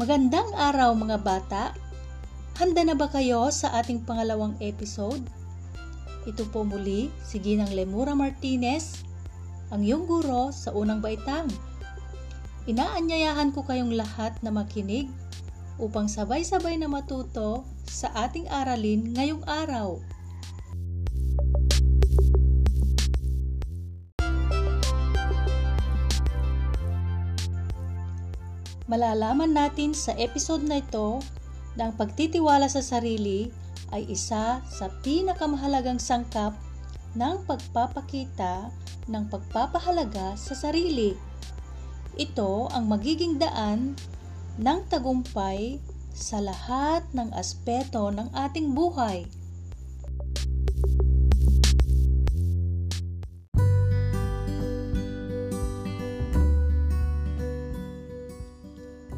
Magandang araw mga bata! Handa na ba kayo sa ating pangalawang episode? Ito po muli si Ginang Lemura Martinez, ang iyong guro sa unang baitang. Inaanyayahan ko kayong lahat na makinig upang sabay-sabay na matuto sa ating aralin ngayong araw. Malalaman natin sa episode na ito na ang pagtitiwala sa sarili ay isa sa pinakamahalagang sangkap ng pagpapakita ng pagpapahalaga sa sarili. Ito ang magiging daan ng tagumpay sa lahat ng aspeto ng ating buhay.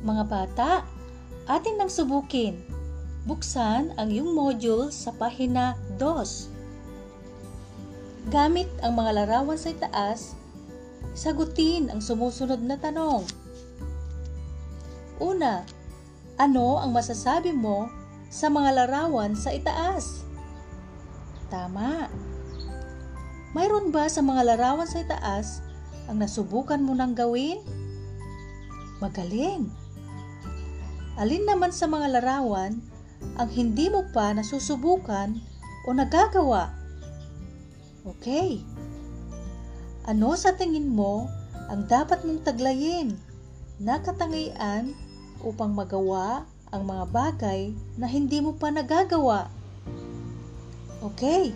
Mga bata, atin nang subukin. Buksan ang iyong module sa pahina 2. Gamit ang mga larawan sa itaas, sagutin ang sumusunod na tanong. Una, ano ang masasabi mo sa mga larawan sa itaas? Tama. Mayroon ba sa mga larawan sa itaas ang nasubukan mo nang gawin? Magaling! Alin naman sa mga larawan ang hindi mo pa nasusubukan o nagagawa? Okay. Ano sa tingin mo ang dapat mong taglayin na katangian upang magawa ang mga bagay na hindi mo pa nagagawa? Okay.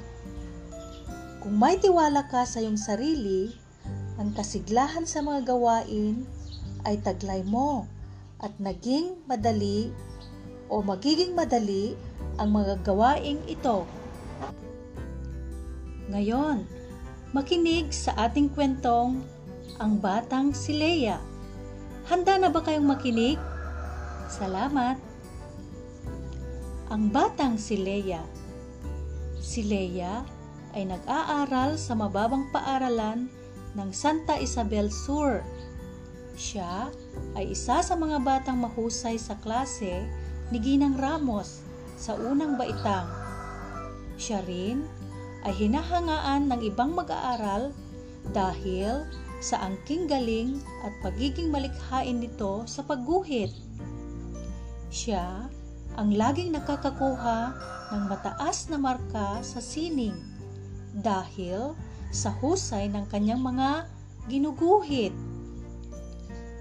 Kung may tiwala ka sa iyong sarili, ang kasiglahan sa mga gawain ay taglay mo at naging madali o magiging madali ang mga gawaing ito. Ngayon, makinig sa ating kwentong Ang Batang si Leia. Handa na ba kayong makinig? Salamat! Ang Batang si Leia Si Leia ay nag-aaral sa mababang paaralan ng Santa Isabel Sur siya ay isa sa mga batang mahusay sa klase ni Ginang Ramos sa unang baitang. Siya rin ay hinahangaan ng ibang mag-aaral dahil sa angking galing at pagiging malikhain nito sa pagguhit. Siya ang laging nakakakuha ng mataas na marka sa sining dahil sa husay ng kanyang mga ginuguhit.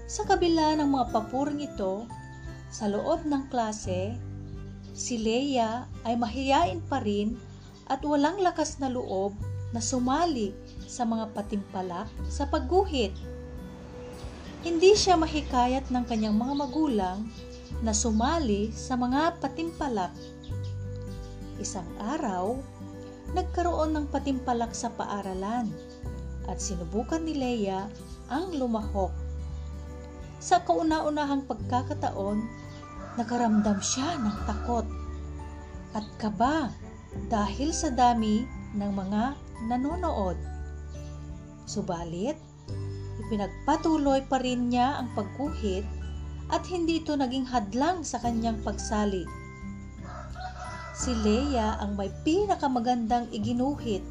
Sa kabila ng mga papuring ito, sa loob ng klase, si Leia ay mahiyain pa rin at walang lakas na loob na sumali sa mga patimpalak sa pagguhit. Hindi siya mahikayat ng kanyang mga magulang na sumali sa mga patimpalak. Isang araw, nagkaroon ng patimpalak sa paaralan at sinubukan ni Leia ang lumahok sa kauna-unahang pagkakataon, nakaramdam siya ng takot at kaba dahil sa dami ng mga nanonood. Subalit, ipinagpatuloy pa rin niya ang pagkuhit at hindi ito naging hadlang sa kanyang pagsali. Si Leia ang may pinakamagandang iginuhit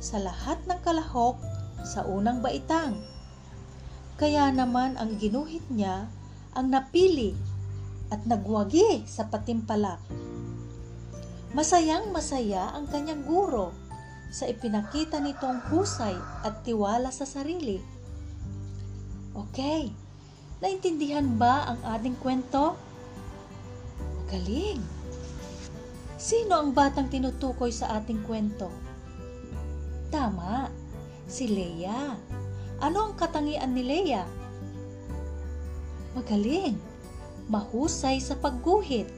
sa lahat ng kalahok sa unang baitang kaya naman ang ginuhit niya ang napili at nagwagi sa patimpalak. Masayang masaya ang kanyang guro sa ipinakita nitong husay at tiwala sa sarili. Okay, naintindihan ba ang ating kwento? Galing! Sino ang batang tinutukoy sa ating kwento? Tama, si Leia. Ano ang katangian ni Leia? Magaling, mahusay sa pagguhit.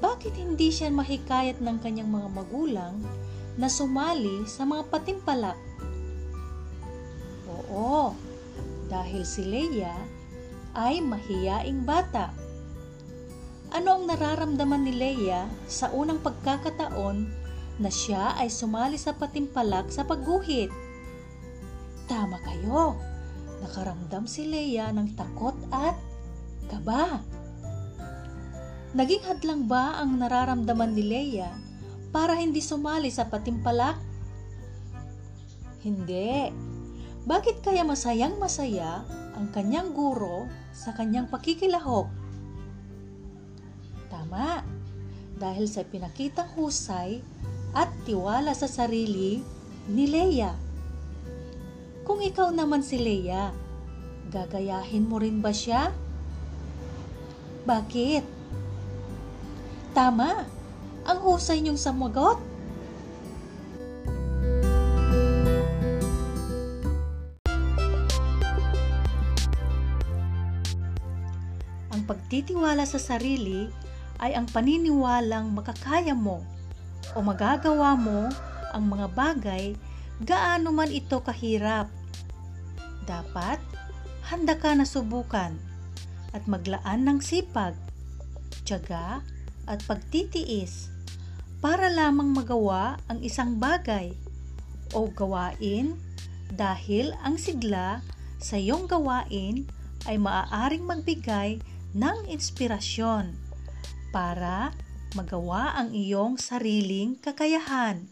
Bakit hindi siya mahikayat ng kanyang mga magulang na sumali sa mga patimpalak? Oo, dahil si Leia ay mahiyaing bata. Ano ang nararamdaman ni Leia sa unang pagkakataon na siya ay sumali sa patimpalak sa pagguhit? Tama kayo. Nakaramdam si Leia ng takot at kaba Naging hadlang ba ang nararamdaman ni Leia para hindi sumali sa patimpalak? Hindi. Bakit kaya masayang masaya ang kanyang guro sa kanyang pakikilahok? Tama, dahil sa pinakitang husay at tiwala sa sarili ni Leia. Kung ikaw naman si Leia, gagayahin mo rin ba siya? Bakit? Tama, ang husay niyong samagot. Ang pagtitiwala sa sarili ay ang paniniwalang makakaya mo o magagawa mo ang mga bagay gaano man ito kahirap. Dapat handa ka na subukan at maglaan ng sipag, tiyaga at pagtitiis para lamang magawa ang isang bagay o gawain dahil ang sigla sa iyong gawain ay maaaring magbigay ng inspirasyon para magawa ang iyong sariling kakayahan.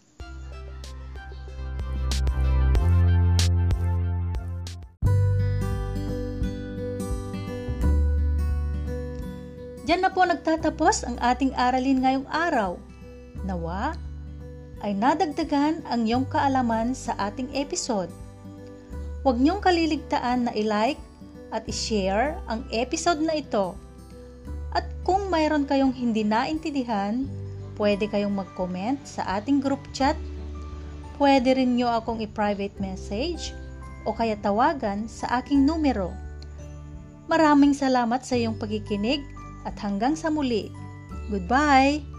Diyan na po nagtatapos ang ating aralin ngayong araw. Nawa ay nadagdagan ang iyong kaalaman sa ating episode. Huwag niyong kaliligtaan na i-like at i-share ang episode na ito. At kung mayroon kayong hindi naintindihan, pwede kayong mag-comment sa ating group chat. Pwede rin nyo akong i-private message o kaya tawagan sa aking numero. Maraming salamat sa iyong pagkikinig at hanggang sa muli. Goodbye!